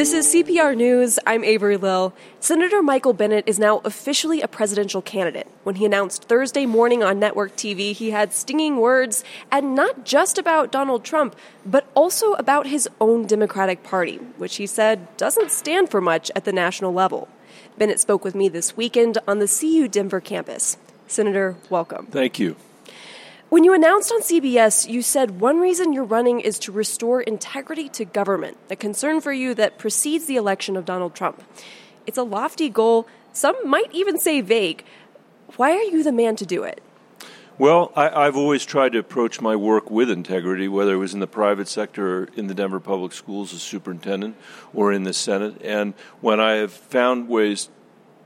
This is CPR News. I'm Avery Lill. Senator Michael Bennet is now officially a presidential candidate. When he announced Thursday morning on network TV, he had stinging words, and not just about Donald Trump, but also about his own Democratic Party, which he said doesn't stand for much at the national level. Bennet spoke with me this weekend on the CU Denver campus. Senator, welcome. Thank you. When you announced on CBS, you said one reason you're running is to restore integrity to government, a concern for you that precedes the election of Donald Trump. It's a lofty goal, some might even say vague. Why are you the man to do it? Well, I, have always tried to approach my work with integrity, whether it was in the private sector or in the Denver Public Schools as superintendent or in the Senate. And when I have found ways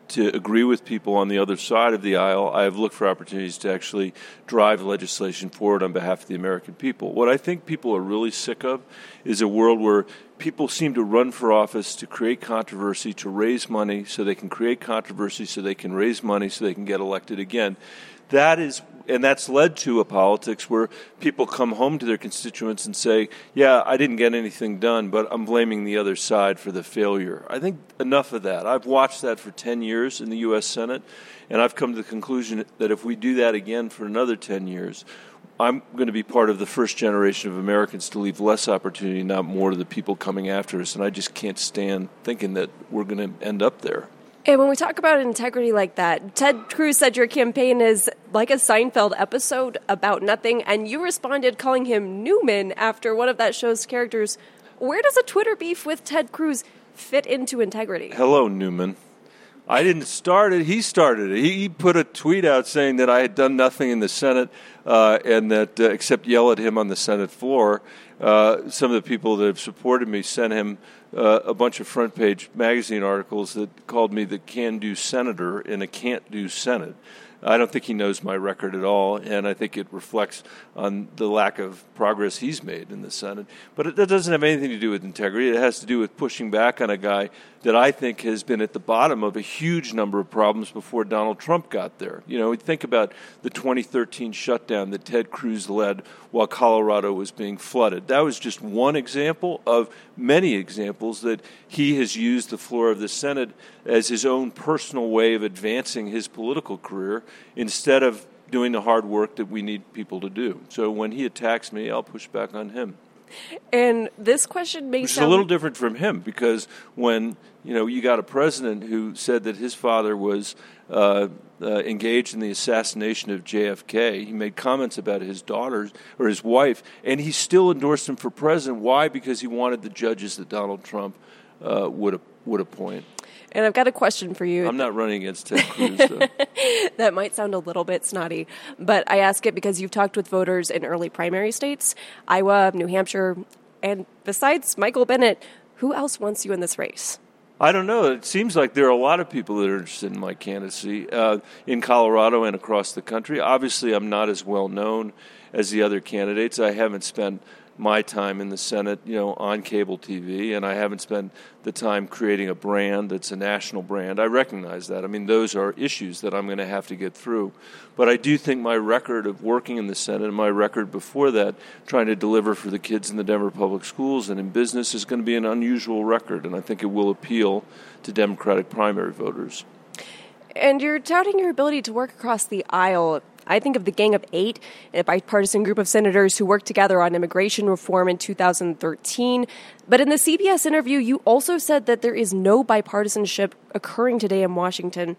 to agree with people on the other side of the aisle, I have looked for opportunities to actually drive legislation forward on behalf of the American people. What I think people are really sick of is a world where people seem to run for office to create controversy, to raise money so they can create controversy, so they can raise money, so they can get elected again. That is and that's led to a politics where people come home to their constituents and say, "Yeah, I didn't get anything done, but I'm blaming the other side for the failure." I think enough of that. I've watched that for 10 years in the US Senate, and I've come to the conclusion that if we do that again for another 10 years, I'm going to be part of the first generation of Americans to leave less opportunity, not more, to the people coming after us. And I just can't stand thinking that we're going to end up there. And when we talk about integrity like that, Ted Cruz said your campaign is like a Seinfeld episode about nothing, and you responded calling him Newman after one of that show's characters. Where does a Twitter beef with Ted Cruz fit into integrity? Hello, Newman. I didn't start it. He started it. He, put a tweet out saying that I had done nothing in the Senate uh, and that uh, except yell at him on the Senate floor. Uh, some of the people that have supported me sent him uh, a bunch of front page magazine articles that called me the can do senator in a can't do Senate. I don't think he knows my record at all, and I think it reflects on the lack of progress he's made in the Senate. But it, that doesn't have anything to do with integrity. It has to do with pushing back on a guy that I think has been at the bottom of a huge number of problems before Donald Trump got there. You know, think about the 2013 shutdown that Ted Cruz led while Colorado was being flooded. That was just one example of many examples that he has used the floor of the Senate as his own personal way of advancing his political career instead of doing the hard work that we need people to do. So when he attacks me, I'll push back on him. And this question may Which sound is a little different from him because when you know you got a president who said that his father was uh, uh, engaged in the assassination of JFK, he made comments about his daughters or his wife, and he still endorsed him for president. Why? Because he wanted the judges that Donald Trump uh, would would appoint. And I've got a question for you. I'm not running against Ted Cruz, that might sound a little bit snotty, but I ask it because you've talked with voters in early primary states, Iowa, New Hampshire, and besides Michael Bennet, who else wants you in this race? I don't know. It seems like there are a lot of people that are interested in my candidacy uh, in Colorado and across the country. Obviously, I'm not as well known as the other candidates. I haven't spent my time in the Senate, you know, on cable TV, and I haven't spent the time creating a brand that's a national brand. I recognize that. I mean, those are issues that I'm going to have to get through. But I do think my record of working in the Senate and my record before that, trying to deliver for the kids in the Denver public schools and in business, is going to be an unusual record, and I think it will appeal to Democratic primary voters. And you're touting your ability to work across the aisle. I think of the Gang of Eight, a bipartisan group of senators who worked together on immigration reform in 2013. But in the CBS interview, you also said that there is no bipartisanship occurring today in Washington.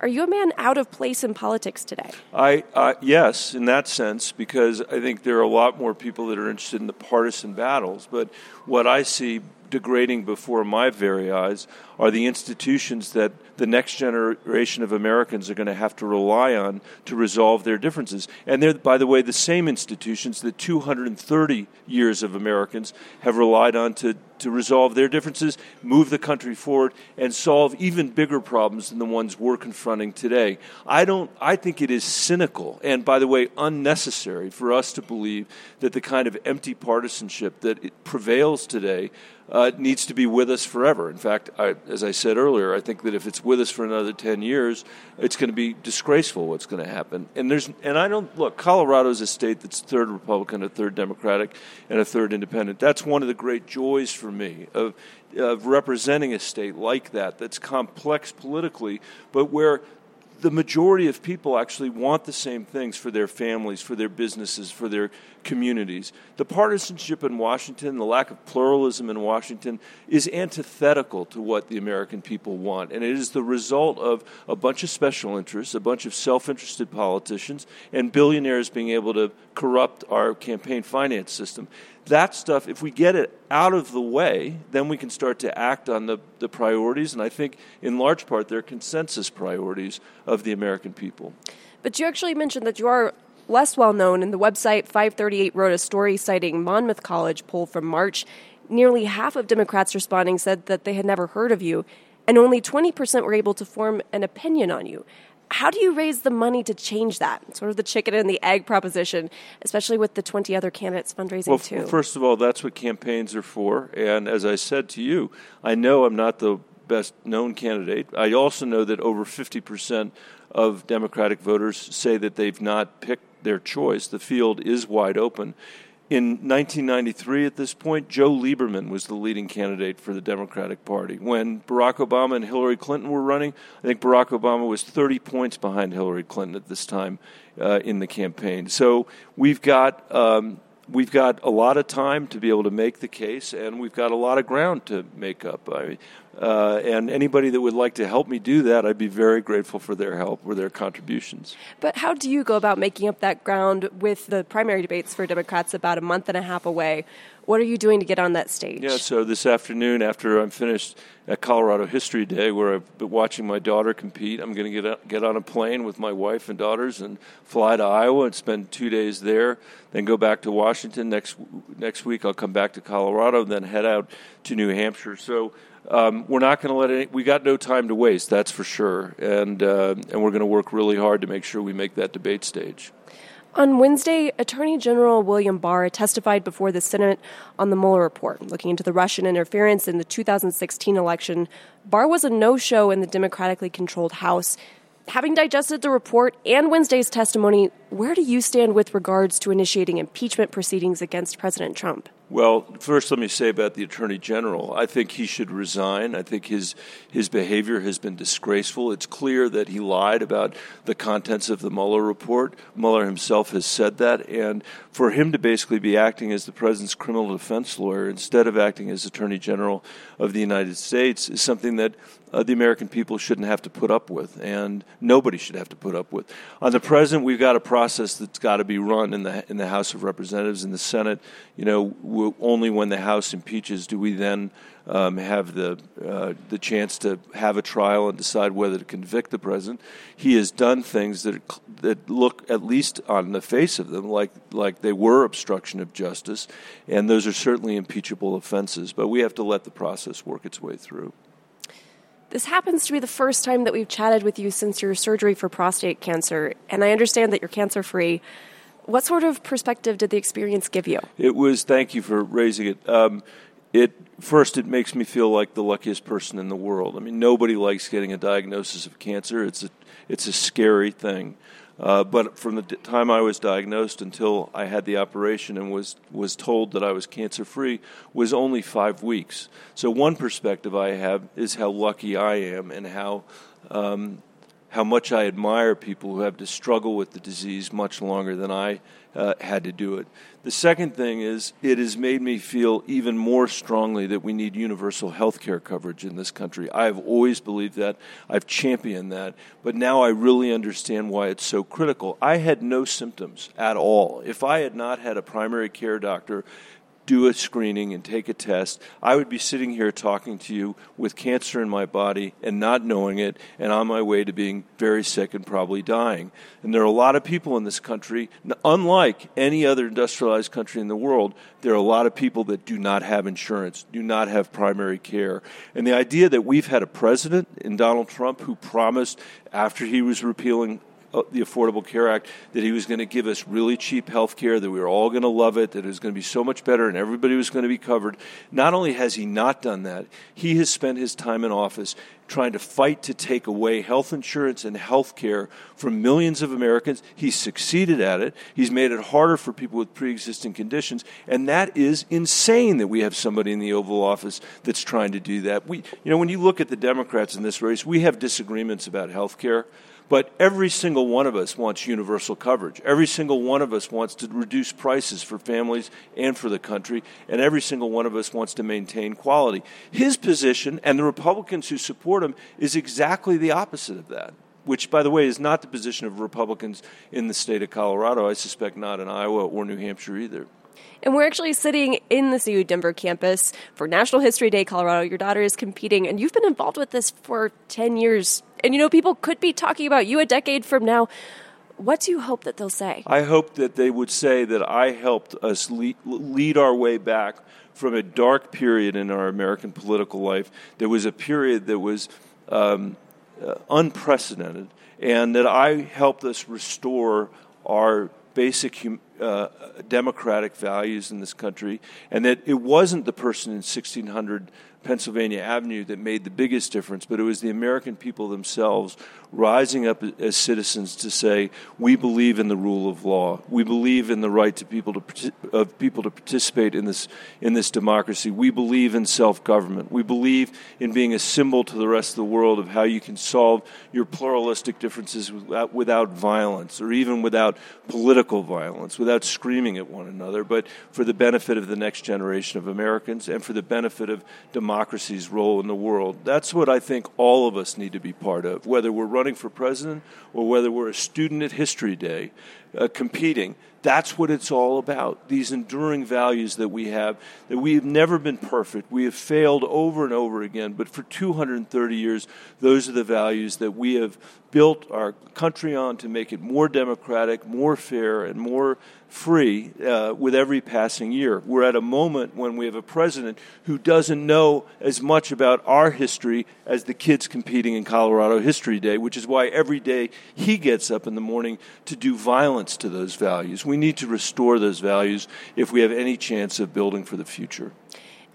Are you a man out of place in politics today? I uh, yes, in that sense, because I think there are a lot more people that are interested in the partisan battles. But what I see degrading before my very eyes are the institutions that the next generation of Americans are going to have to rely on to resolve their differences. And they're, by the way, the same institutions that 230 years of Americans have relied on to, to resolve their differences, move the country forward, and solve even bigger problems than the ones we're confronting today. I don't. I think it is cynical and, by the way, unnecessary for us to believe that the kind of empty partisanship that prevails today uh, needs to be with us forever. In fact, I, as I said earlier, I think that if it's with us for another 10 years, it's going to be disgraceful what's going to happen. And there's and I don't look. Colorado is a state that's third Republican, a third Democratic, and a third Independent. That's one of the great joys for me of of representing a state like that that's complex politically, but where the majority of people actually want the same things for their families, for their businesses, for their communities. The partisanship in Washington, the lack of pluralism in Washington, is antithetical to what the American people want. And it is the result of a bunch of special interests, a bunch of self interested politicians, and billionaires being able to corrupt our campaign finance system that stuff, if we get it out of the way, then we can start to act on the, the priorities. And I think, in large part, they're consensus priorities of the American people. But you actually mentioned that you are less well known, and the website 538 wrote a story citing Monmouth College poll from March. Nearly half of Democrats responding said that they had never heard of you, and only 20% were able to form an opinion on you how do you raise the money to change that? Sort of the chicken and the egg proposition, especially with the 20 other candidates fundraising well, too. First of all, that's what campaigns are for. And as I said to you, I know I'm not the best known candidate. I also know that over 50% of Democratic voters say that they've not picked their choice. The field is wide open. In 1993, at this point, Joe Lieberman was the leading candidate for the Democratic Party. When Barack Obama and Hillary Clinton were running, I think Barack Obama was 30 points behind Hillary Clinton at this time uh, in the campaign. So we've got. Um, we've got a lot of time to be able to make the case, and we've got a lot of ground to make up. I, uh, and anybody that would like to help me do that, I'd be very grateful for their help or their contributions. But how do you go about making up that ground with the primary debates for Democrats about a month and a half away? What are you doing to get on that stage? Yeah, so this afternoon, after I'm finished at Colorado History Day, where I've been watching my daughter compete, I'm going to get get on a plane with my wife and daughters and fly to Iowa and spend two days there. Then go back to Washington next next week. I'll come back to Colorado, then head out to New Hampshire. So um, we're not going to let it. We got no time to waste, that's for sure, and uh, and we're going to work really hard to make sure we make that debate stage. On Wednesday, Attorney General William Barr testified before the Senate on the Mueller report, looking into the Russian interference in the 2016 election. Barr was a no-show in the democratically controlled House. Having digested the report and Wednesday's testimony, where do you stand with regards to initiating impeachment proceedings against President Trump? Well, first, let me say about the Attorney General. I think he should resign. I think his, his behavior has been disgraceful. It's clear that he lied about the contents of the Mueller report. Mueller himself has said that. And for him to basically be acting as the president's criminal defense lawyer instead of acting as Attorney General of the United States is something that uh, the American people shouldn't have to put up with, and nobody should have to put up with. On the president, we've got a process that's got to be run in the in the House of Representatives, in the Senate. You know, only when the House impeaches do we then um, have the uh, the chance to have a trial and decide whether to convict the president. He has done things that that look, at least on the face of them, like like they were obstruction of justice, and those are certainly impeachable offenses. But we have to let the process work its way through. This happens to be the first time that we've chatted with you since your surgery for prostate cancer, and I understand that you're cancer free. What sort of perspective did the experience give you? It was, thank you for raising it. Um, it first, it makes me feel like the luckiest person in the world. I mean, nobody likes getting a diagnosis of cancer. It's a, it's a scary thing. Uh, but from the time I was diagnosed until I had the operation and was, was told that I was cancer free was only five weeks. So, one perspective I have is how lucky I am and how um, how much I admire people who have to struggle with the disease much longer than I uh, had to do it. The second thing is it has made me feel even more strongly that we need universal health care coverage in this country. I've always believed that, I've championed that, but now I really understand why it's so critical. I had no symptoms at all. If I had not had a primary care doctor do a screening and take a test, I would be sitting here talking to you with cancer in my body and not knowing it, and on my way to being very sick and probably dying. And there are a lot of people in this country, unlike any other industrialized country in the world, there are a lot of people that do not have insurance, do not have primary care. And the idea that we've had a president in Donald Trump who promised after he was repealing the Affordable Care Act that he was going to give us really cheap health care, that we were all going to love it, that it was going to be so much better, and everybody was going to be covered. Not only has he not done that, he has spent his time in office trying to fight to take away health insurance and health care from millions of Americans. He's succeeded at it. He's made it harder for people with pre existing conditions. And that is insane that we have somebody in the Oval Office that's trying to do that. We, you know, when you look at the Democrats in this race, we have disagreements about health care. But every single one of us wants universal coverage. Every single one of us wants to reduce prices for families and for the country. And every single one of us wants to maintain quality. His position and the Republicans who support him is exactly the opposite of that. Which, by the way, is not the position of Republicans in the state of Colorado. I suspect not in Iowa or New Hampshire either. And we're actually sitting in the CU Denver campus for National History Day, Colorado. Your daughter is competing, and you've been involved with this for 10 years. And you know, people could be talking about you a decade from now. What do you hope that they'll say? I hope that they would say that I helped us lead, our way back from a dark period in our American political life. There was a period that was um, uh, unprecedented, and that I helped us restore our basic uh, democratic values in this country, and that it wasn't the person in 1600 Pennsylvania Avenue that made the biggest difference, but it was the American people themselves rising up as citizens to say, "We believe in the rule of law. We believe in the right to people to of people to participate in this in this democracy. We believe in self-government. We believe in being a symbol to the rest of the world of how you can solve your pluralistic differences without, without violence, or even without political violence, without screaming at one another, but for the benefit of the next generation of Americans and for the benefit of democracy's role in the world. That's what I think all of us need to be part of, whether we're running for president or whether we're a student at History Day uh, competing. That's what it's all about. These enduring values that we have, that we have never been perfect. We have failed over and over again, but for 230 years, those are the values that we have built our country on to make it more democratic, more fair, and more free uh, with every passing year. We're at a moment when we have a president who doesn't know as much about our history as the kids competing in Colorado History Day, which is why every day he gets up in the morning to do violence to those values. We need to restore those values if we have any chance of building for the future.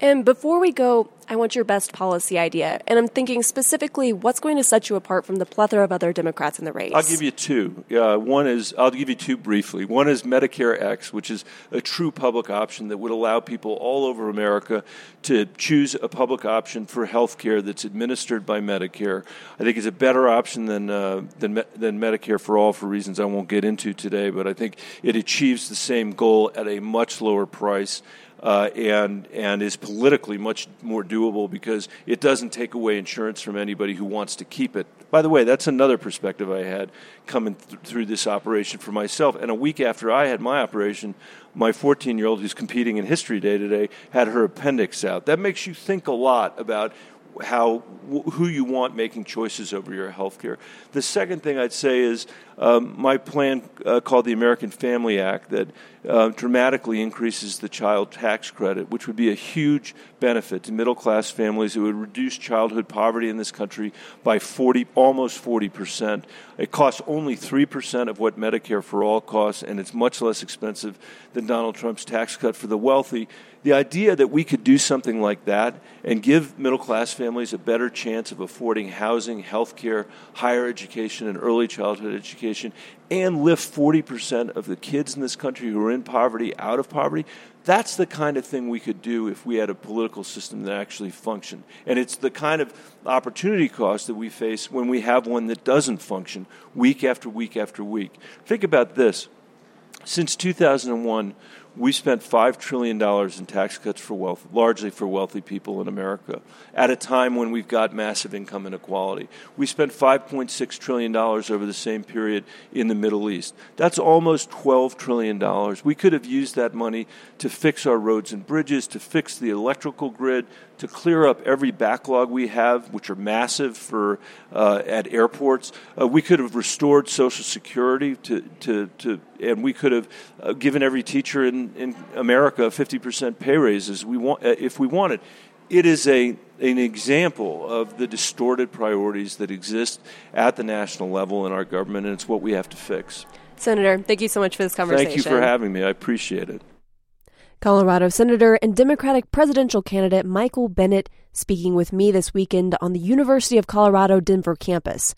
And before we go, I want your best policy idea. And I'm thinking specifically what's going to set you apart from the plethora of other Democrats in the race? I'll give you two. Uh, one is, I'll give you two briefly. One is Medicare X, which is a true public option that would allow people all over America to choose a public option for health care that's administered by Medicare. I think it's a better option than, uh, than, than Medicare for All for reasons I won't get into today, but I think it achieves the same goal at a much lower price uh, and and is politically much more doable because it doesn't take away insurance from anybody who wants to keep it. By the way, that's another perspective I had coming th- through this operation for myself. And a week after I had my operation, my 14 year old who's competing in History Day today had her appendix out. That makes you think a lot about how who you want making choices over your health care. The second thing I'd say is um, my plan uh, called the American Family Act that uh, dramatically increases the child tax credit, which would be a huge benefit to middle class families. It would reduce childhood poverty in this country by 40, almost 40 percent. It costs only 3 percent of what Medicare for All costs, and it's much less expensive than Donald Trump's tax cut for the wealthy. The idea that we could do something like that and give middle class families a better chance of affording housing, health care, higher education, and early childhood education, and lift 40% of the kids in this country who are in poverty out of poverty, that's the kind of thing we could do if we had a political system that actually functioned. And it's the kind of opportunity cost that we face when we have one that doesn't function week after week after week. Think about this. Since 2001, we spent $5 trillion in tax cuts for wealth, largely for wealthy people in America, at a time when we've got massive income inequality. We spent $5.6 trillion over the same period in the Middle East. That's almost $12 trillion. We could have used that money to fix our roads and bridges, to fix the electrical grid, to clear up every backlog we have, which are massive for uh, at airports. Uh, we could have restored Social Security to, to, to and we could have uh, given every teacher in, in America 50% pay raises we want, uh, if we wanted. it is a an example of the distorted priorities that exist at the national level in our government, and it's what we have to fix. Senator, thank you so much for this conversation. Thank you for having me. I appreciate it. Colorado Senator and Democratic presidential candidate Michael Bennet speaking with me this weekend on the University of Colorado Denver campus.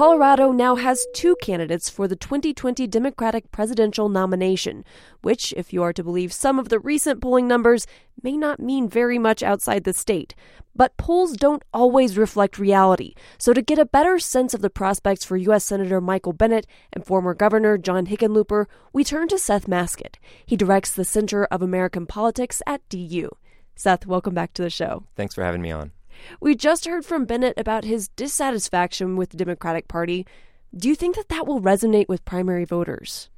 Colorado now has two candidates for the 2020 Democratic presidential nomination, which, if you are to believe some of the recent polling numbers, may not mean very much outside the state. But polls don't always reflect reality, so to get a better sense of the prospects for U.S. Senator Michael Bennet and former Governor John Hickenlooper, we turn to Seth Masket. He directs the Center of American Politics at DU. Seth, welcome back to the show. Thanks for having me on. We just heard from Bennet about his dissatisfaction with the Democratic Party. Do you think that that will resonate with primary voters?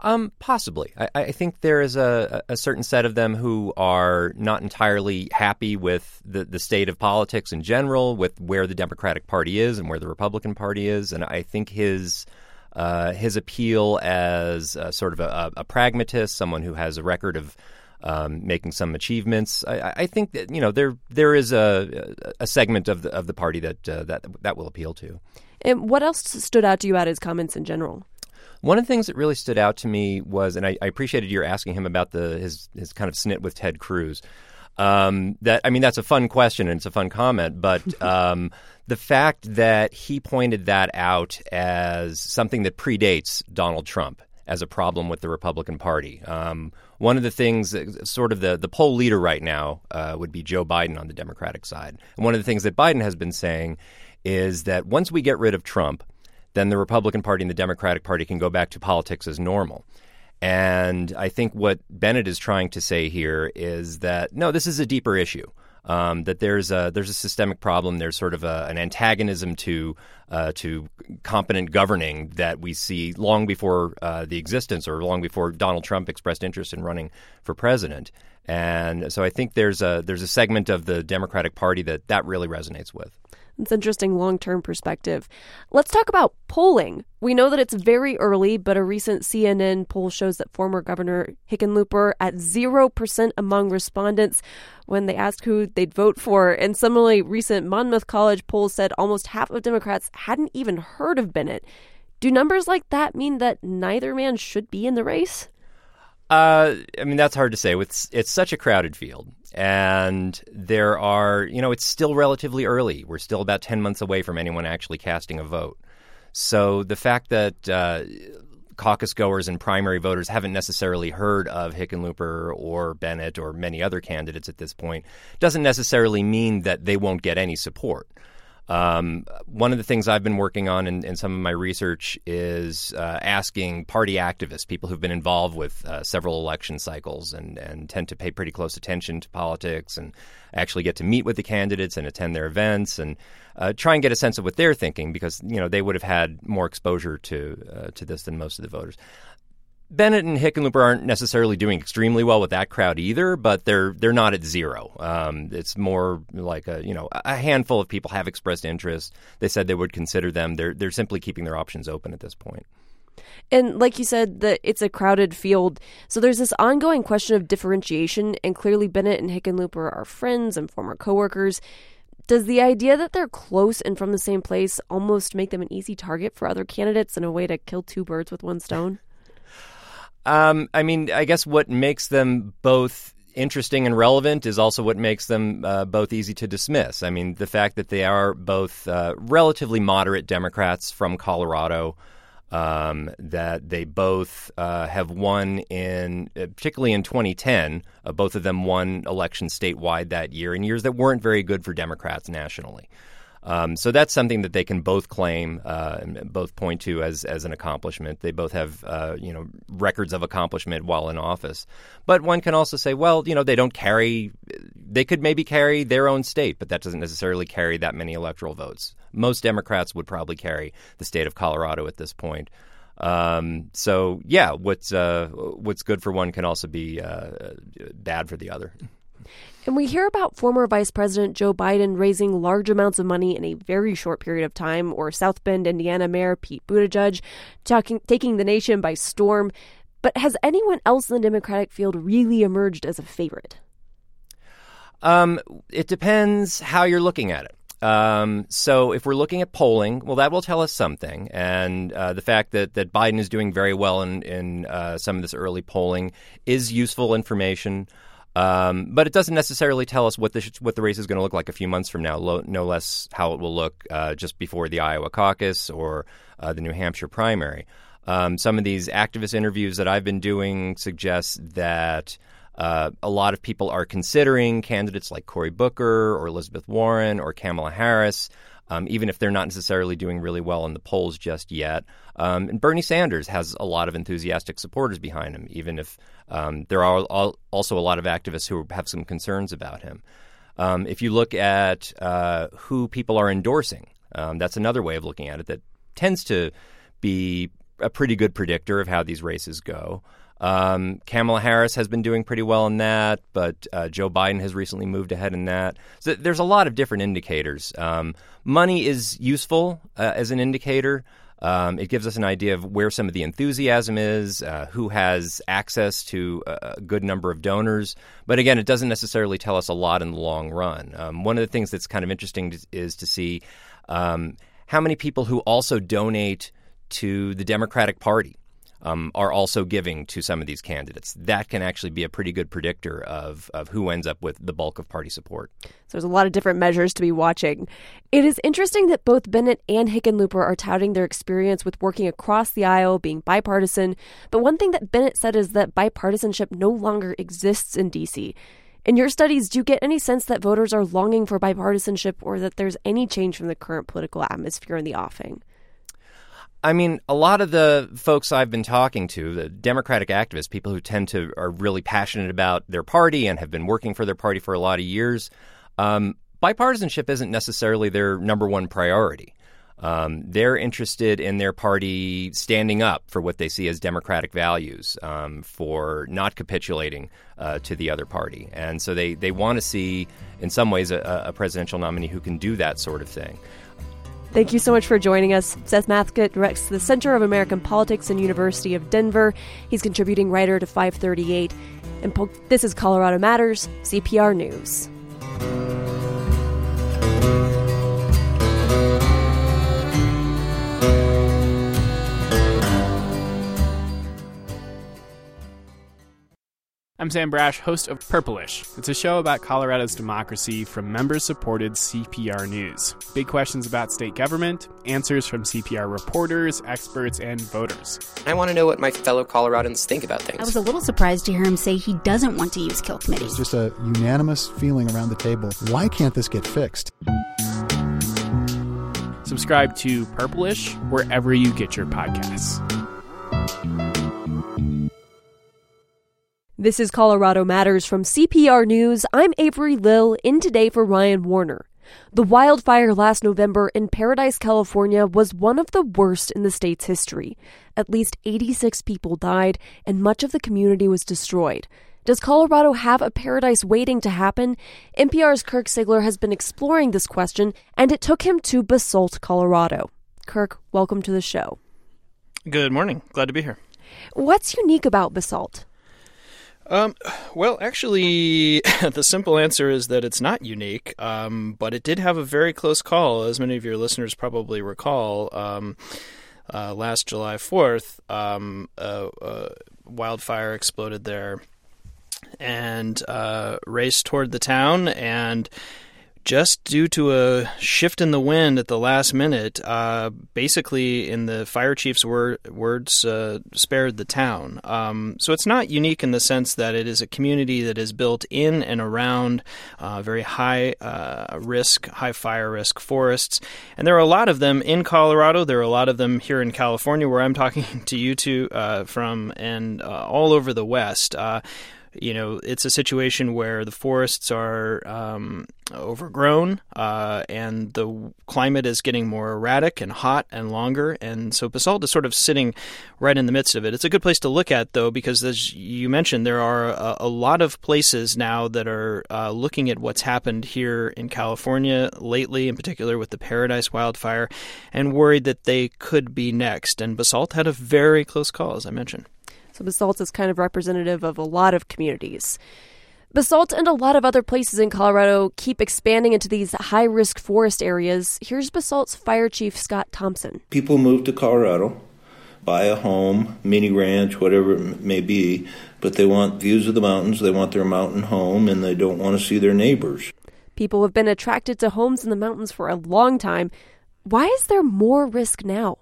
Um, possibly. I, I, think there is a, a, certain set of them who are not entirely happy with the, the state of politics in general, with where the Democratic Party is and where the Republican Party is, and I think his uh, his appeal as sort of a, a, pragmatist, someone who has a record of um, making some achievements. I, I, think that you know there there is a, a segment of the of the party that uh, that that will appeal to. And what else stood out to you about his comments in general? One of the things that really stood out to me was, and I, I appreciated your asking him about the his his kind of snit with Ted Cruz. Um, that I mean, that's a fun question and it's a fun comment, but um, the fact that he pointed that out as something that predates Donald Trump as a problem with the Republican Party. Um, one of the things, sort of the, the poll leader right now, uh, would be Joe Biden on the Democratic side. And one of the things that Biden has been saying is that once we get rid of Trump, then the Republican Party and the Democratic Party can go back to politics as normal. And I think what Bennet is trying to say here is that no, this is a deeper issue um, that there's a there's a systemic problem. There's sort of a, an antagonism to uh, to competent governing that we see long before uh, the existence or long before Donald Trump expressed interest in running for president. And so I think there's a there's a segment of the Democratic Party that that really resonates with. It's interesting long term perspective. Let's talk about polling. We know that it's very early, but a recent CNN poll shows that former Governor Hickenlooper at 0% among respondents when they asked who they'd vote for. And similarly, recent Monmouth College polls said almost half of Democrats hadn't even heard of Bennet. Do numbers like that mean that neither man should be in the race? Uh, I mean, that's hard to say. It's it's such a crowded field, and there are you know it's still relatively early. We're still about ten months away from anyone actually casting a vote. So the fact that uh, caucus goers and primary voters haven't necessarily heard of Hickenlooper or Bennet or many other candidates at this point doesn't necessarily mean that they won't get any support. Um, one of the things I've been working on in, in some of my research is uh, asking party activists, people who've been involved with uh, several election cycles and, and tend to pay pretty close attention to politics and actually get to meet with the candidates and attend their events and uh, try and get a sense of what they're thinking because you know they would have had more exposure to uh, to this than most of the voters. Bennet and Hickenlooper aren't necessarily doing extremely well with that crowd either, but they're they're not at zero. Um, it's more like a you know a handful of people have expressed interest. They said they would consider them. They're they're simply keeping their options open at this point. And like you said, that it's a crowded field, so there's this ongoing question of differentiation. And clearly, Bennet and Hickenlooper are friends and former coworkers. Does the idea that they're close and from the same place almost make them an easy target for other candidates and a way to kill two birds with one stone? Um, I mean, I guess what makes them both interesting and relevant is also what makes them uh, both easy to dismiss. I mean, the fact that they are both uh, relatively moderate Democrats from Colorado, um, that they both uh, have won in, uh, particularly in 2010, uh, both of them won elections statewide that year in years that weren't very good for Democrats nationally. Um, so that's something that they can both claim, uh, and both point to as as an accomplishment. They both have uh, you know records of accomplishment while in office. But one can also say, well, you know, they don't carry. They could maybe carry their own state, but that doesn't necessarily carry that many electoral votes. Most Democrats would probably carry the state of Colorado at this point. Um, so yeah, what's uh, what's good for one can also be uh, bad for the other. And we hear about former Vice President Joe Biden raising large amounts of money in a very short period of time, or South Bend, Indiana Mayor Pete Buttigieg talking, taking the nation by storm. But has anyone else in the Democratic field really emerged as a favorite? Um, it depends how you're looking at it. Um, so if we're looking at polling, well, that will tell us something. And uh, the fact that, that Biden is doing very well in, in uh, some of this early polling is useful information. Um, but it doesn't necessarily tell us what the what the race is going to look like a few months from now. Lo- no less how it will look uh, just before the Iowa caucus or uh, the New Hampshire primary. Um, some of these activist interviews that I've been doing suggest that uh, a lot of people are considering candidates like Cory Booker or Elizabeth Warren or Kamala Harris, um, even if they're not necessarily doing really well in the polls just yet. Um, and Bernie Sanders has a lot of enthusiastic supporters behind him, even if um, there are all, also a lot of activists who have some concerns about him. Um, if you look at uh, who people are endorsing, um, that's another way of looking at it that tends to be a pretty good predictor of how these races go. Um, Kamala Harris has been doing pretty well in that, but uh, Joe Biden has recently moved ahead in that. So there's a lot of different indicators. Um, money is useful uh, as an indicator. Um, it gives us an idea of where some of the enthusiasm is, uh, who has access to a good number of donors. But again, it doesn't necessarily tell us a lot in the long run. Um, one of the things that's kind of interesting is to see um, how many people who also donate to the Democratic Party um, are also giving to some of these candidates. That can actually be a pretty good predictor of, of who ends up with the bulk of party support. So there's a lot of different measures to be watching. It is interesting that both Bennet and Hickenlooper are touting their experience with working across the aisle, being bipartisan. But one thing that Bennet said is that bipartisanship no longer exists in D.C. In your studies, do you get any sense that voters are longing for bipartisanship or that there's any change from the current political atmosphere in the offing? I mean, a lot of the folks I've been talking to, the Democratic activists, people who tend to are really passionate about their party and have been working for their party for a lot of years, um, bipartisanship isn't necessarily their number one priority. Um, they're interested in their party standing up for what they see as democratic values, um, for not capitulating uh, to the other party. And so they, they want to see, in some ways, a, a presidential nominee who can do that sort of thing. Thank you so much for joining us. Seth Masket directs the Center of American Politics and University of Denver. He's contributing writer to 538. And po- this is Colorado Matters, CPR News. I'm Sam Brasch, host of Purplish. It's a show about Colorado's democracy from member supported CPR News. Big questions about state government, answers from CPR reporters, experts, and voters. I want to know what my fellow Coloradans think about things. I was a little surprised to hear him say he doesn't want to use kill committees. It's just a unanimous feeling around the table. Why can't this get fixed? Subscribe to Purplish wherever you get your podcasts. This is Colorado Matters from CPR News. I'm Avery Lill, in today for Ryan Warner. The wildfire last November in Paradise, California was one of the worst in the state's history. At least 86 people died, and much of the community was destroyed. Does Colorado have a paradise waiting to happen? NPR's Kirk Siegler has been exploring this question, and it took him to Basalt, Colorado. Kirk, welcome to the show. Good morning. Glad to be here. What's unique about Basalt? Um, well, actually, the simple answer is that it's not unique, um, but it did have a very close call, as many of your listeners probably recall. Um, uh, last July 4th, um, a, a, wildfire exploded there and uh, raced toward the town and just due to a shift in the wind at the last minute, uh, basically, in the fire chief's wor- words, uh, spared the town. Um, so it's not unique in the sense that it is a community that is built in and around uh, very high uh, risk, high fire risk forests. And there are a lot of them in Colorado. There are a lot of them here in California, where I'm talking to you two uh, from, and uh, all over the West you know, it's a situation where the forests are um, overgrown uh, and the climate is getting more erratic and hot and longer. And so Basalt is sort of sitting right in the midst of it. It's a good place to look at, though, because as you mentioned, there are a, a lot of places now that are uh, looking at what's happened here in California lately, in particular with the Paradise wildfire, and worried that they could be next. And Basalt had a very close call, as I mentioned. So Basalt is kind of representative of a lot of communities. Basalt and a lot of other places in Colorado keep expanding into these high risk forest areas. Here's Basalt's fire chief, Scott Thompson. People move to Colorado, buy a home, mini ranch, whatever it may be, but they want views of the mountains, they want their mountain home, and they don't want to see their neighbors. People have been attracted to homes in the mountains for a long time. Why is there more risk now?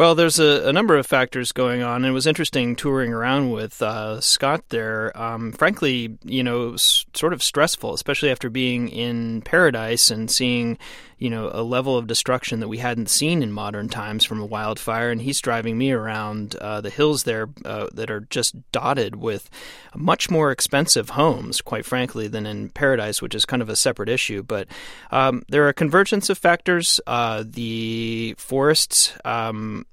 Well, there's a, a, number of factors going on. And it was interesting touring around with uh, Scott there. Um, frankly, you know, s- sort of stressful, especially after being in Paradise and seeing, you know, a level of destruction that we hadn't seen in modern times from a wildfire. And he's driving me around uh, the hills there uh, that are just dotted with much more expensive homes, quite frankly, than in Paradise, which is kind of a separate issue. But um, there are a convergence of factors. Uh, the forests. Um,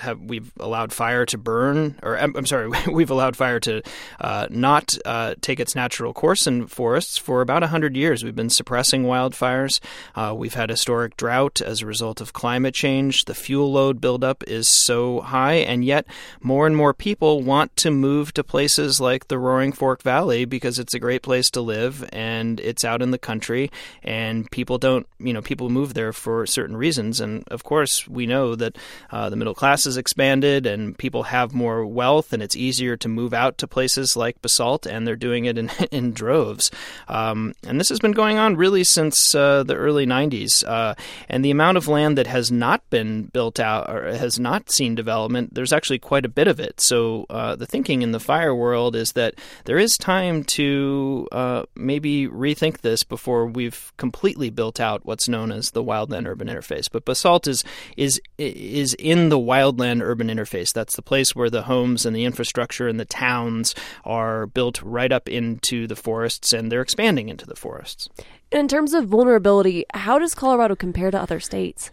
have we've allowed fire to burn, or I'm, sorry, we've allowed fire to uh, not uh, take its natural course in forests for about hundred years. We've been suppressing wildfires. Uh, we've had historic drought as a result of climate change. The fuel load buildup is so high, and yet more and more people want to move to places like the Roaring Fork Valley because it's a great place to live and it's out in the country, and people don't, you know, people move there for certain reasons, and of course we know that uh, the middle class has expanded and people have more wealth and it's easier to move out to places like Basalt and they're doing it in, in droves. Um, and this has been going on really since uh, the early 90s. Uh, and the amount of land that has not been built out or has not seen development, there's actually quite a bit of it. So uh, the thinking in the fire world is that there is time to uh, maybe rethink this before we've completely built out what's known as the wildland urban interface. But Basalt is is is in the wildland urban interface. That's the place where the homes and the infrastructure and the towns are built right up into the forests and they're expanding into the forests. In terms of vulnerability, how does Colorado compare to other states?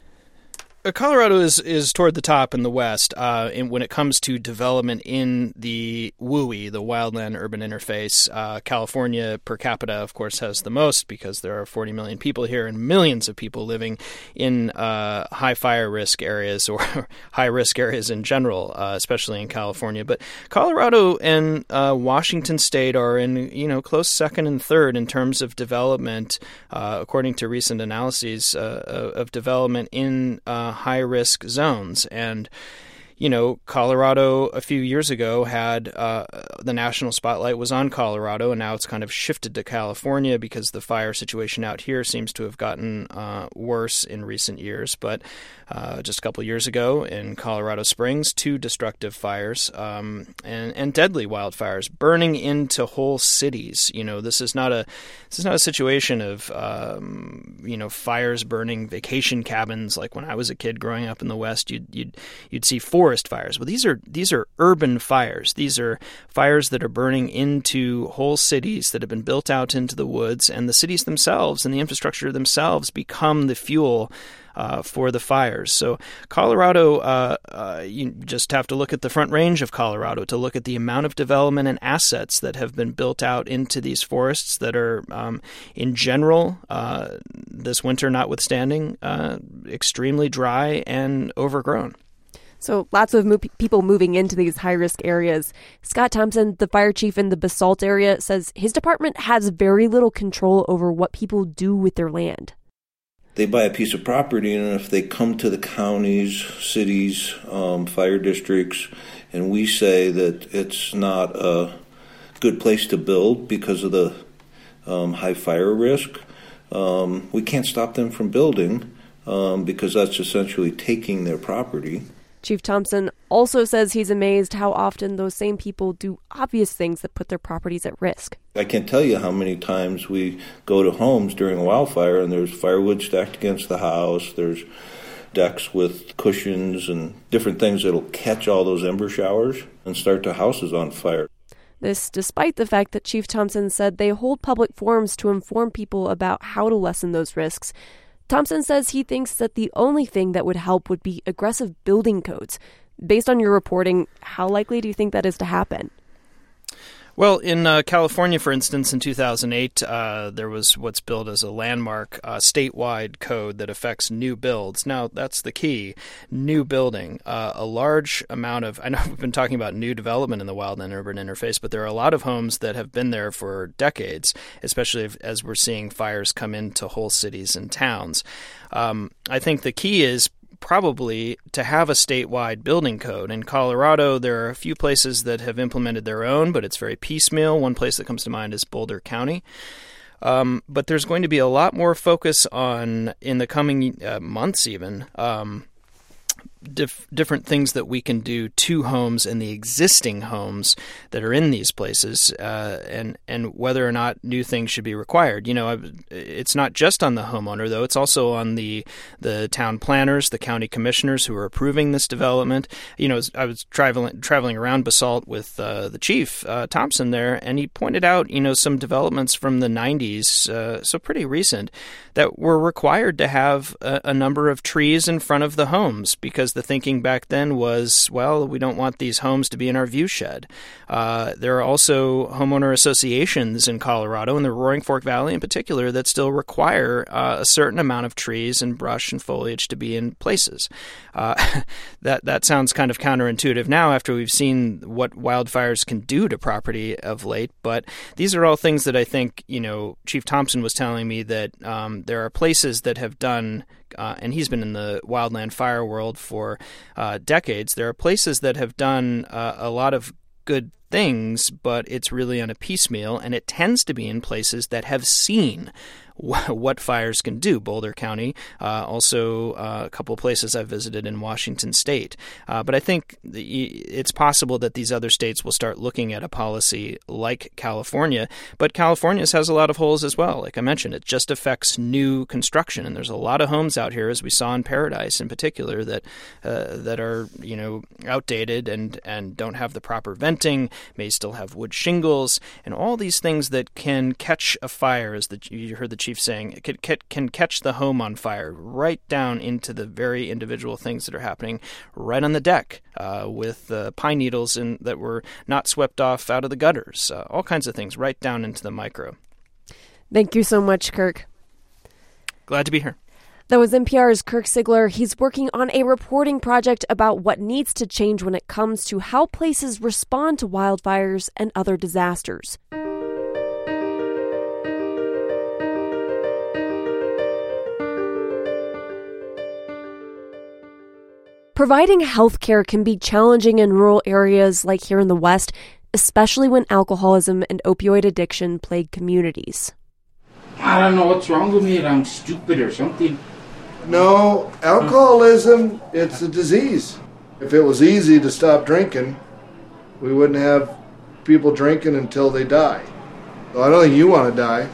Uh, Colorado is, is toward the top in the West uh, in, when it comes to development in the WUI, the wildland urban interface. Uh, California, per capita, of course, has the most because there are 40 million people here and millions of people living in uh, high fire risk areas or high risk areas in general, uh, especially in California. But Colorado and uh, Washington State are in you know close second and third in terms of development, according to recent analyses of development in high risk zones. And you know, Colorado a few years ago had uh, the national spotlight was on Colorado, and now it's kind of shifted to California because the fire situation out here seems to have gotten uh, worse in recent years. But uh, just a couple years ago in Colorado Springs, two destructive fires um, and and deadly wildfires burning into whole cities. You know, this is not a this is not a situation of um, you know fires burning vacation cabins like when I was a kid growing up in the West. You'd you'd you'd see forest fires. Well, these are these are urban fires. These are fires that are burning into whole cities that have been built out into the woods, and the cities themselves and the infrastructure themselves become the fuel uh, for the fires. So, Colorado, uh, uh, you just have to look at the front range of Colorado to look at the amount of development and assets that have been built out into these forests that are, um, in general, uh, this winter notwithstanding, uh, extremely dry and overgrown. So lots of people moving into these high risk areas. Scott Thompson, the fire chief in the Basalt area, says his department has very little control over what people do with their land they buy a piece of property, and if they come to the counties, cities, um, fire districts, and we say that it's not a good place to build because of the um, high fire risk, um, we can't stop them from building um, because that's essentially taking their property. Chief Thompson also says he's amazed how often those same people do obvious things that put their properties at risk. I can't tell you how many times we go to homes during a wildfire and there's firewood stacked against the house, there's decks with cushions and different things that'll catch all those ember showers and start the houses on fire. This despite the fact that Chief Thompson said they hold public forums to inform people about how to lessen those risks. Thompson says he thinks that the only thing that would help would be aggressive building codes. Based on your reporting, how likely do you think that is to happen? Well, in uh, California, for instance, in 2008, uh, there was what's billed as a landmark uh, statewide code that affects new builds. Now, that's the key new building. Uh, a large amount of, I know we've been talking about new development in the wildland urban interface, but there are a lot of homes that have been there for decades, especially if, as we're seeing fires come into whole cities and towns. Um, I think the key is probably to have a statewide building code. In Colorado, there are a few places that have implemented their own, but it's very piecemeal. One place that comes to mind is Boulder County. Um, but there's going to be a lot more focus on, in the coming uh, months even, um, dif- different things that we can do to homes and the existing homes that are in these places, uh, and and whether or not new things should be required. You know, it's not just on the homeowner though; it's also on the the town planners, the county commissioners who are approving this development. You know, I was traveling traveling around Basalt with uh, the chief uh, Thompson there, and he pointed out you know some developments from the '90s, uh, so pretty recent, that were required to have a, a number of trees in front of the homes because because the thinking back then was, well, we don't want these homes to be in our view shed. Uh, there are also homeowner associations in Colorado, in the Roaring Fork Valley in particular, that still require uh, a certain amount of trees and brush and foliage to be in places. Uh, that that sounds kind of counterintuitive now after we've seen what wildfires can do to property of late. But these are all things that I think you know Chief Thompson was telling me that um, there are places that have done uh, and he's been in the wildland fire world for uh, decades. There are places that have done uh, a lot of good things, but it's really on a piecemeal, and it tends to be in places that have seen what fires can do. Boulder County, uh, also uh, a couple places I've visited in Washington State. Uh, but I think it's possible that these other states will start looking at a policy like California. But California's has a lot of holes as well. Like I mentioned, it just affects new construction, and there's a lot of homes out here, as we saw in Paradise in particular, that uh, that are you know outdated and and don't have the proper venting, may still have wood shingles, and all these things that can catch a fire. As the you heard the chief chief saying, it can, can catch the home on fire right down into the very individual things that are happening right on the deck uh, with uh, pine needles in, that were not swept off out of the gutters, uh, all kinds of things right down into the micro. Thank you so much, Kirk. Glad to be here. That was NPR's Kirk Siegler. He's working on a reporting project about what needs to change when it comes to how places respond to wildfires and other disasters. Providing health care can be challenging in rural areas like here in the West, especially when alcoholism and opioid addiction plague communities. I don't know what's wrong with me, I'm stupid or something. No, alcoholism, it's a disease. If it was easy to stop drinking, we wouldn't have people drinking until they die. Well, I don't think you want to die,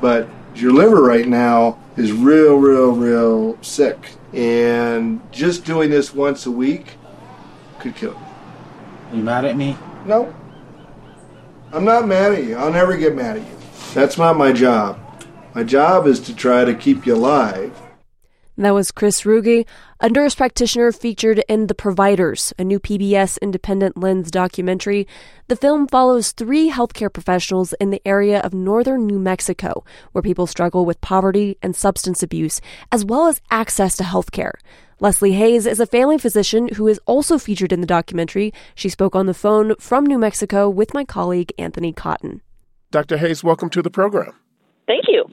but your liver right now is real, real, real sick. And just doing this once a week could kill you. You mad at me? No. I'm not mad at you. I'll never get mad at you. That's not my job. My job is to try to keep you alive that was Chris Ruge, a nurse practitioner featured in The Providers, a new PBS independent lens documentary. The film follows three healthcare professionals in the area of northern New Mexico, where people struggle with poverty and substance abuse, as well as access to healthcare. Leslie Hayes is a family physician who is also featured in the documentary. She spoke on the phone from New Mexico with my colleague Anthony Cotton. Dr. Hayes, welcome to the program. Thank you.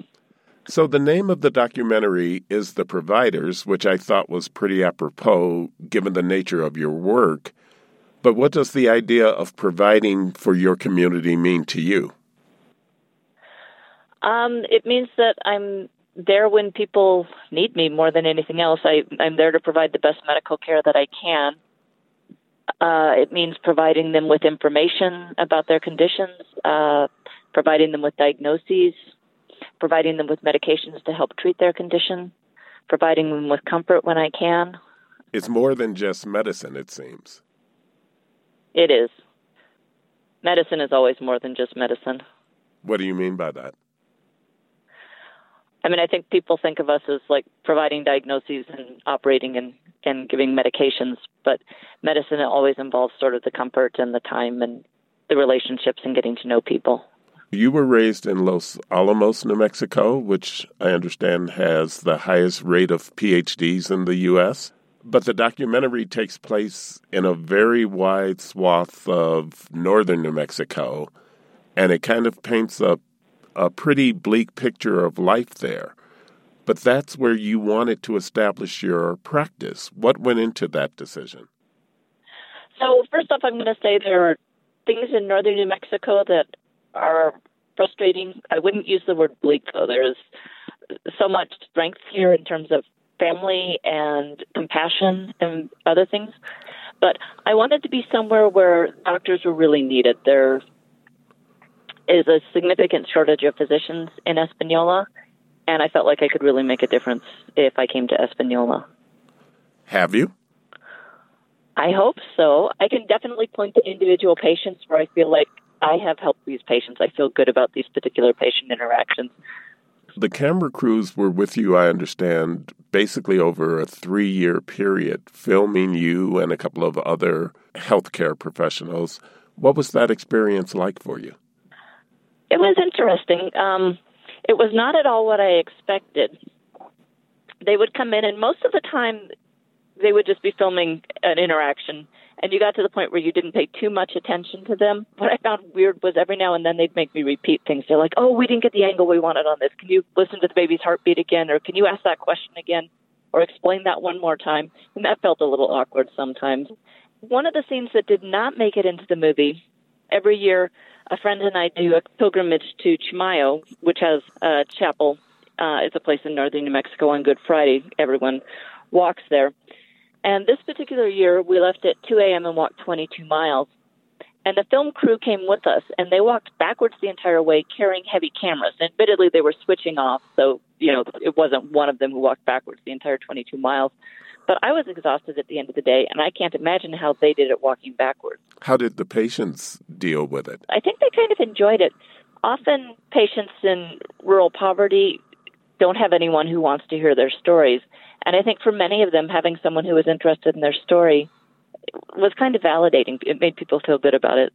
So, the name of the documentary is The Providers, which I thought was pretty apropos given the nature of your work. But what does the idea of providing for your community mean to you? Um, it means that I'm there when people need me more than anything else. I, I'm there to provide the best medical care that I can. Uh, it means providing them with information about their conditions, uh, providing them with diagnoses, providing them with medications to help treat their condition, providing them with comfort when I can. It's more than just medicine, it seems. It is. medicine is always more than just medicine. What do you mean by that? I mean, I think people think of us as like providing diagnoses and operating and, and giving medications, but medicine always involves sort of the comfort and the time and the relationships and getting to know people. You were raised in Los Alamos, New Mexico, which I understand has the highest rate of PhDs in the U.S. But the documentary takes place in a very wide swath of northern New Mexico, and it kind of paints a, a pretty bleak picture of life there. But that's where you wanted to establish your practice. What went into that decision? So, first off, I'm going to say there are things in northern New Mexico that are frustrating. I wouldn't use the word bleak, though. There's so much strength here in terms of family and compassion and other things. But I wanted to be somewhere where doctors were really needed. There is a significant shortage of physicians in Espanola, and I felt like I could really make a difference if I came to Espanola. Have you? I hope so. I can definitely point to individual patients where I feel like I have helped these patients. I feel good about these particular patient interactions. The camera crews were with you, I understand, basically over a three year period, filming you and a couple of other healthcare professionals. What was that experience like for you? It was interesting. Um, it was not at all what I expected. They would come in, and most of the time, they would just be filming an interaction and you got to the point where you didn't pay too much attention to them. What I found weird was every now and then they'd make me repeat things. They're like, "Oh, we didn't get the angle we wanted on this. Can you listen to the baby's heartbeat again, or can you ask that question again, or explain that one more time?" And that felt a little awkward sometimes. One of the scenes that did not make it into the movie, every year, a friend and I do a pilgrimage to Chimayo, which has a chapel. Uh, it's a place in northern New Mexico on Good Friday. Everyone walks there. And this particular year, we left at 2 a.m. and walked 22 miles. And the film crew came with us, and they walked backwards the entire way carrying heavy cameras. Admittedly, they were switching off, so, you know, it wasn't one of them who walked backwards the entire 22 miles. But I was exhausted at the end of the day, and I can't imagine how they did it walking backwards. How did the patients deal with it? I think they kind of enjoyed it. Often, patients in rural poverty don't have anyone who wants to hear their stories. And I think for many of them, having someone who was interested in their story was kind of validating. It made people feel good about it.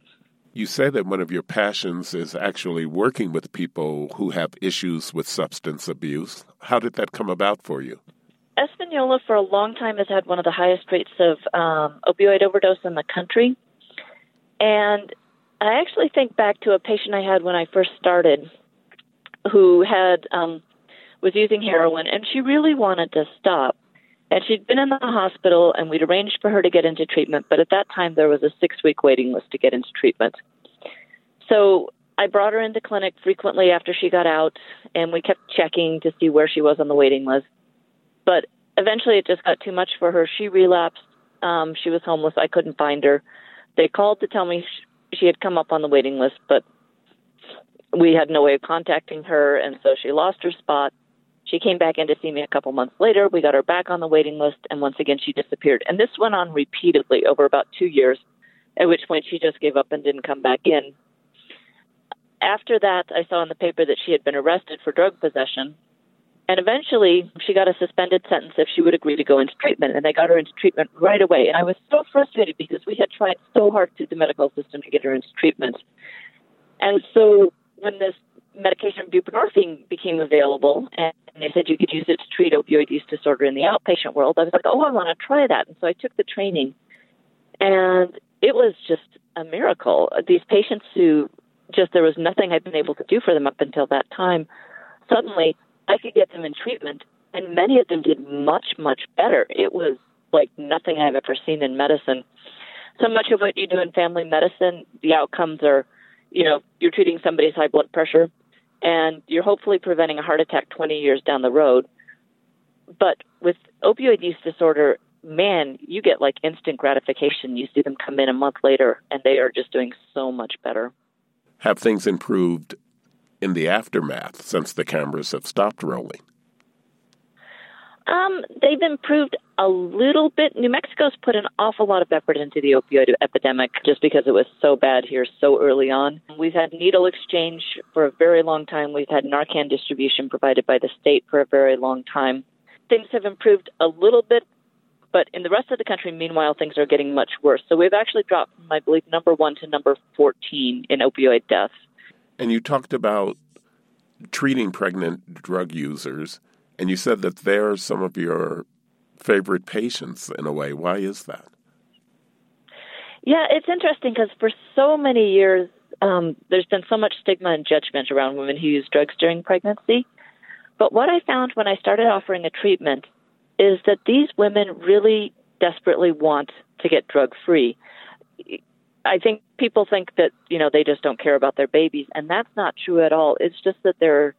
You say that one of your passions is actually working with people who have issues with substance abuse. How did that come about for you? Espanola, for a long time, has had one of the highest rates of um, opioid overdose in the country. And I actually think back to a patient I had when I first started who had um, was using heroin and she really wanted to stop. And she'd been in the hospital and we'd arranged for her to get into treatment, but at that time there was a six week waiting list to get into treatment. So I brought her into clinic frequently after she got out and we kept checking to see where she was on the waiting list. But eventually it just got too much for her. She relapsed. Um, she was homeless. I couldn't find her. They called to tell me she had come up on the waiting list, but we had no way of contacting her, and so she lost her spot. She came back in to see me a couple months later. We got her back on the waiting list, and once again, she disappeared. And this went on repeatedly over about two years, at which point she just gave up and didn't come back in. After that, I saw in the paper that she had been arrested for drug possession. And eventually, she got a suspended sentence if she would agree to go into treatment. And they got her into treatment right away. And I was so frustrated because we had tried so hard through the medical system to get her into treatment. And so when this medication buprenorphine became available, and they said you could use it to treat opioid use disorder in the outpatient world. I was like, oh, I want to try that. And so I took the training, and it was just a miracle. These patients who just there was nothing I'd been able to do for them up until that time, suddenly I could get them in treatment, and many of them did much, much better. It was like nothing I've ever seen in medicine. So much of what you do in family medicine, the outcomes are, you know, you're treating somebody's high blood pressure and you're hopefully preventing a heart attack 20 years down the road. But with opioid use disorder, man, you get like instant gratification. You see them come in a month later and they are just doing so much better. Have things improved in the aftermath since the cameras have stopped rolling? Um, they've improved a little bit. New Mexico's put an awful lot of effort into the opioid epidemic just because it was so bad here so early on. We've had needle exchange for a very long time. We've had Narcan distribution provided by the state for a very long time. Things have improved a little bit, but in the rest of the country, meanwhile, things are getting much worse. So we've actually dropped from, I believe, number one to number 14 in opioid deaths. And you talked about treating pregnant drug users, and you said that they're some of your favorite patients in a way. Why is that? Yeah, it's interesting because for so many years, um, there's been so much stigma and judgment around women who use drugs during pregnancy. But what I found when I started offering a treatment is that these women really desperately want to get drug free. I think people think that, you know, they just don't care about their babies, and that's not true at all. It's just that their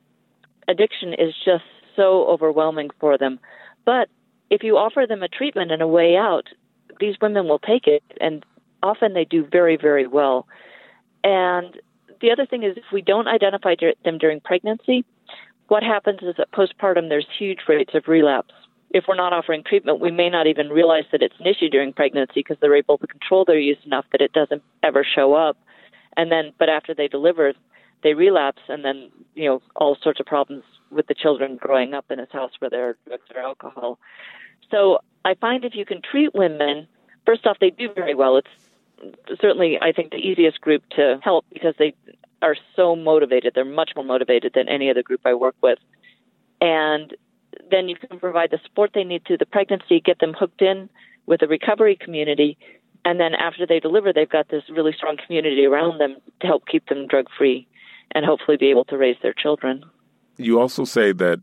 addiction is just so overwhelming for them. But if you offer them a treatment and a way out, these women will take it, and often they do very, very well. And the other thing is, if we don't identify them during pregnancy, what happens is that postpartum there's huge rates of relapse if we're not offering treatment, we may not even realize that it's an issue during pregnancy because they're able to control their use enough that it doesn't ever show up. And then, but after they deliver, they relapse, and then you know all sorts of problems with the children growing up in a house where there are drugs or alcohol. So I find if you can treat women, first off, they do very well. It's certainly I think the easiest group to help because they are so motivated. They're much more motivated than any other group I work with. And then you can provide the support they need through the pregnancy, get them hooked in with a recovery community, and then after they deliver, they've got this really strong community around them to help keep them drug free and hopefully be able to raise their children. You also say that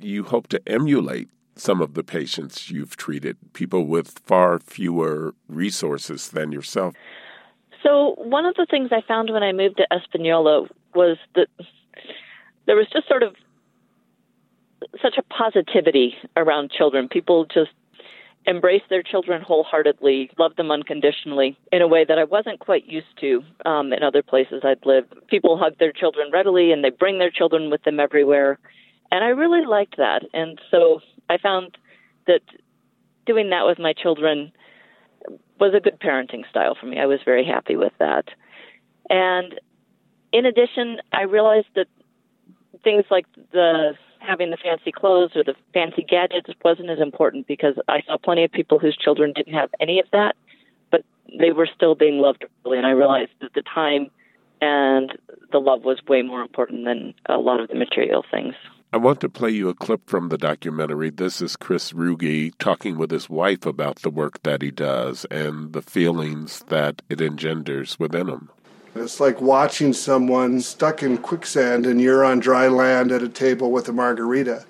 you hope to emulate some of the patients you've treated, people with far fewer resources than yourself. So, one of the things I found when I moved to Espanola was that there was just sort of such a positivity around children. People just embrace their children wholeheartedly, love them unconditionally in a way that I wasn't quite used to um, in other places I'd lived. People hug their children readily and they bring their children with them everywhere. And I really liked that. And so I found that doing that with my children was a good parenting style for me. I was very happy with that. And in addition, I realized that things like the having the fancy clothes or the fancy gadgets wasn't as important because I saw plenty of people whose children didn't have any of that, but they were still being loved early. And I realized that the time and the love was way more important than a lot of the material things. I want to play you a clip from the documentary. This is Chris Ruge talking with his wife about the work that he does and the feelings that it engenders within him. It's like watching someone stuck in quicksand and you're on dry land at a table with a margarita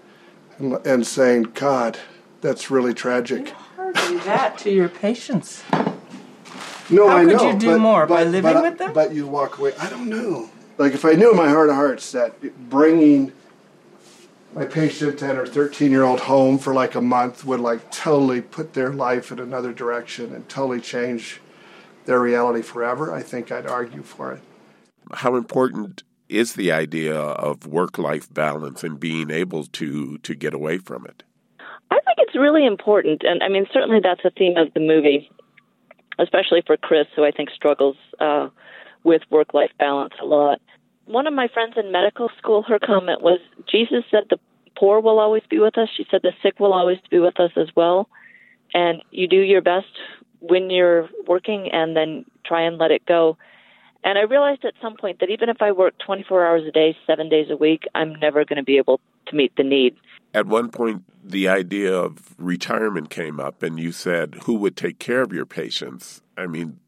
and, and saying, God, that's really tragic. You hardly that to your patients. No, How I could know. you do but, more? But, By living but, with them? But you walk away. I don't know. Like if I knew in my heart of hearts that bringing my patient and her 13 year old home for like a month would like totally put their life in another direction and totally change their reality forever, I think I'd argue for it. How important is the idea of work life balance and being able to to get away from it? I think it's really important, and I mean certainly that's a theme of the movie, especially for Chris, who I think struggles uh, with work life balance a lot. One of my friends in medical school, her comment was, "Jesus said the poor will always be with us." She said the sick will always be with us as well, and you do your best when you're working and then try and let it go. And I realized at some point that even if I work 24 hours a day, seven days a week, I'm never going to be able to meet the need. At one point, the idea of retirement came up, and you said, Who would take care of your patients? I mean,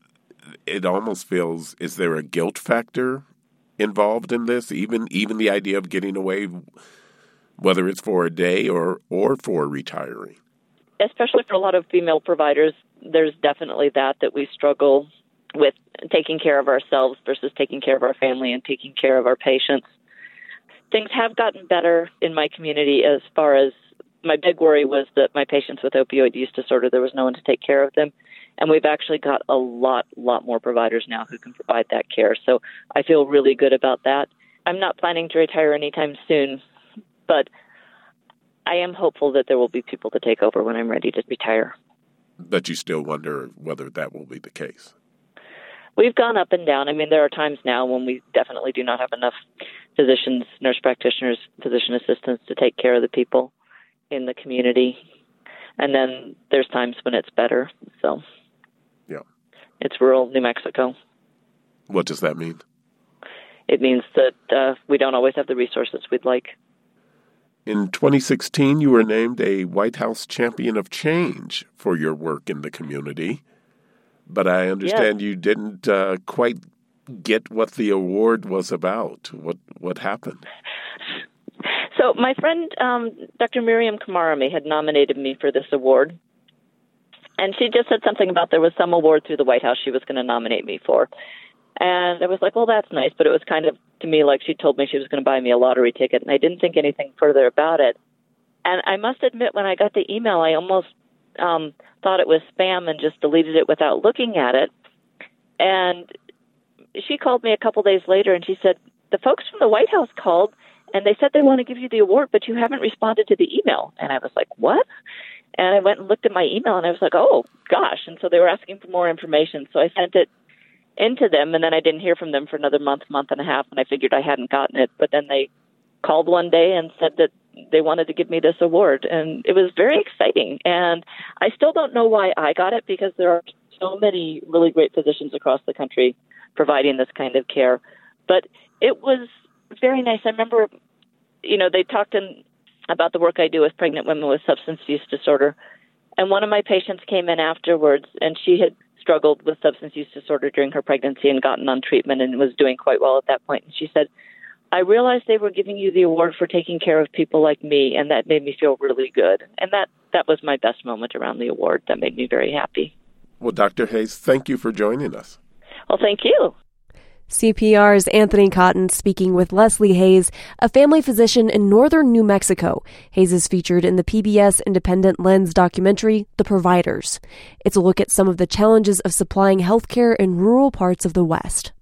it almost feels is there a guilt factor involved in this? Even even the idea of getting away, whether it's for a day or, or for retiring? Especially for a lot of female providers, there's definitely that that we struggle with taking care of ourselves versus taking care of our family and taking care of our patients. Things have gotten better in my community as far as my big worry was that my patients with opioid use disorder, there was no one to take care of them. And we've actually got a lot, lot more providers now who can provide that care. So I feel really good about that. I'm not planning to retire anytime soon, but I am hopeful that there will be people to take over when I'm ready to retire. But you still wonder whether that will be the case. We've gone up and down. I mean, there are times now when we definitely do not have enough physicians, nurse practitioners, physician assistants to take care of the people in the community. And then there's times when it's better. So, yeah. It's rural New Mexico. What does that mean? It means that uh, we don't always have the resources we'd like. In 2016, you were named a White House Champion of Change for your work in the community. But I understand yes. you didn't uh, quite get what the award was about. What what happened? So my friend um, Dr. Miriam Kamarami had nominated me for this award, and she just said something about there was some award through the White House she was going to nominate me for. And I was like, well, that's nice, but it was kind of to me like she told me she was going to buy me a lottery ticket, and I didn't think anything further about it. And I must admit, when I got the email, I almost um, thought it was spam and just deleted it without looking at it. And she called me a couple days later and she said, The folks from the White House called and they said they want to give you the award, but you haven't responded to the email. And I was like, What? And I went and looked at my email and I was like, Oh gosh. And so they were asking for more information. So I sent it into them and then I didn't hear from them for another month, month and a half and I figured I hadn't gotten it. But then they called one day and said that they wanted to give me this award and it was very exciting. And i still don't know why i got it because there are so many really great physicians across the country providing this kind of care. But it was very nice. I remember you know they talked in about the work i do with pregnant women with substance use disorder. And one of my patients came in afterwards and she had struggled with substance use disorder during her pregnancy and gotten on treatment and was doing quite well at that point. and she said I realized they were giving you the award for taking care of people like me, and that made me feel really good. And that that was my best moment around the award. That made me very happy. Well, Dr. Hayes, thank you for joining us. Well, thank you. CPR's Anthony Cotton speaking with Leslie Hayes, a family physician in northern New Mexico. Hayes is featured in the PBS Independent Lens documentary, The Providers. It's a look at some of the challenges of supplying healthcare in rural parts of the West.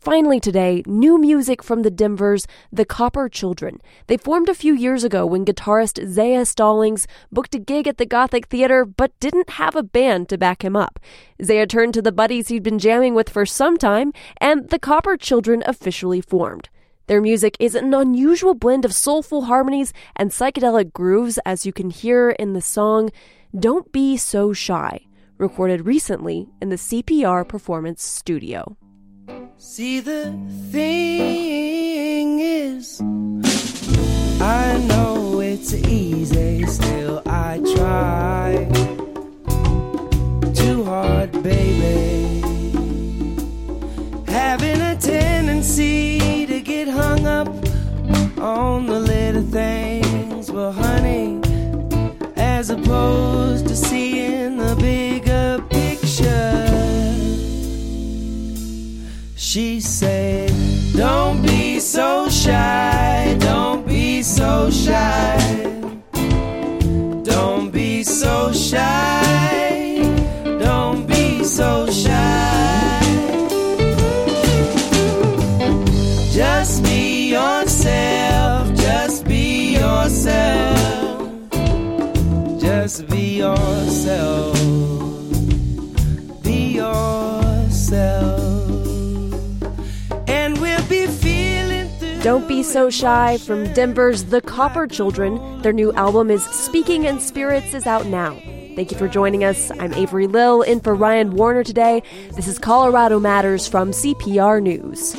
Finally, today, new music from the Denvers, the Copper Children. They formed a few years ago when guitarist Zaya Stallings booked a gig at the Gothic Theater but didn't have a band to back him up. Zaya turned to the buddies he'd been jamming with for some time, and the Copper Children officially formed. Their music is an unusual blend of soulful harmonies and psychedelic grooves, as you can hear in the song Don't Be So Shy, recorded recently in the CPR Performance Studio. See, the thing is, I know it's easy, Don't Be So Shy from Denver's The Copper Children. Their new album is Speaking in Spirits is out now. Thank you for joining us. I'm Avery Lill in for Ryan Warner today. This is Colorado Matters from CPR News.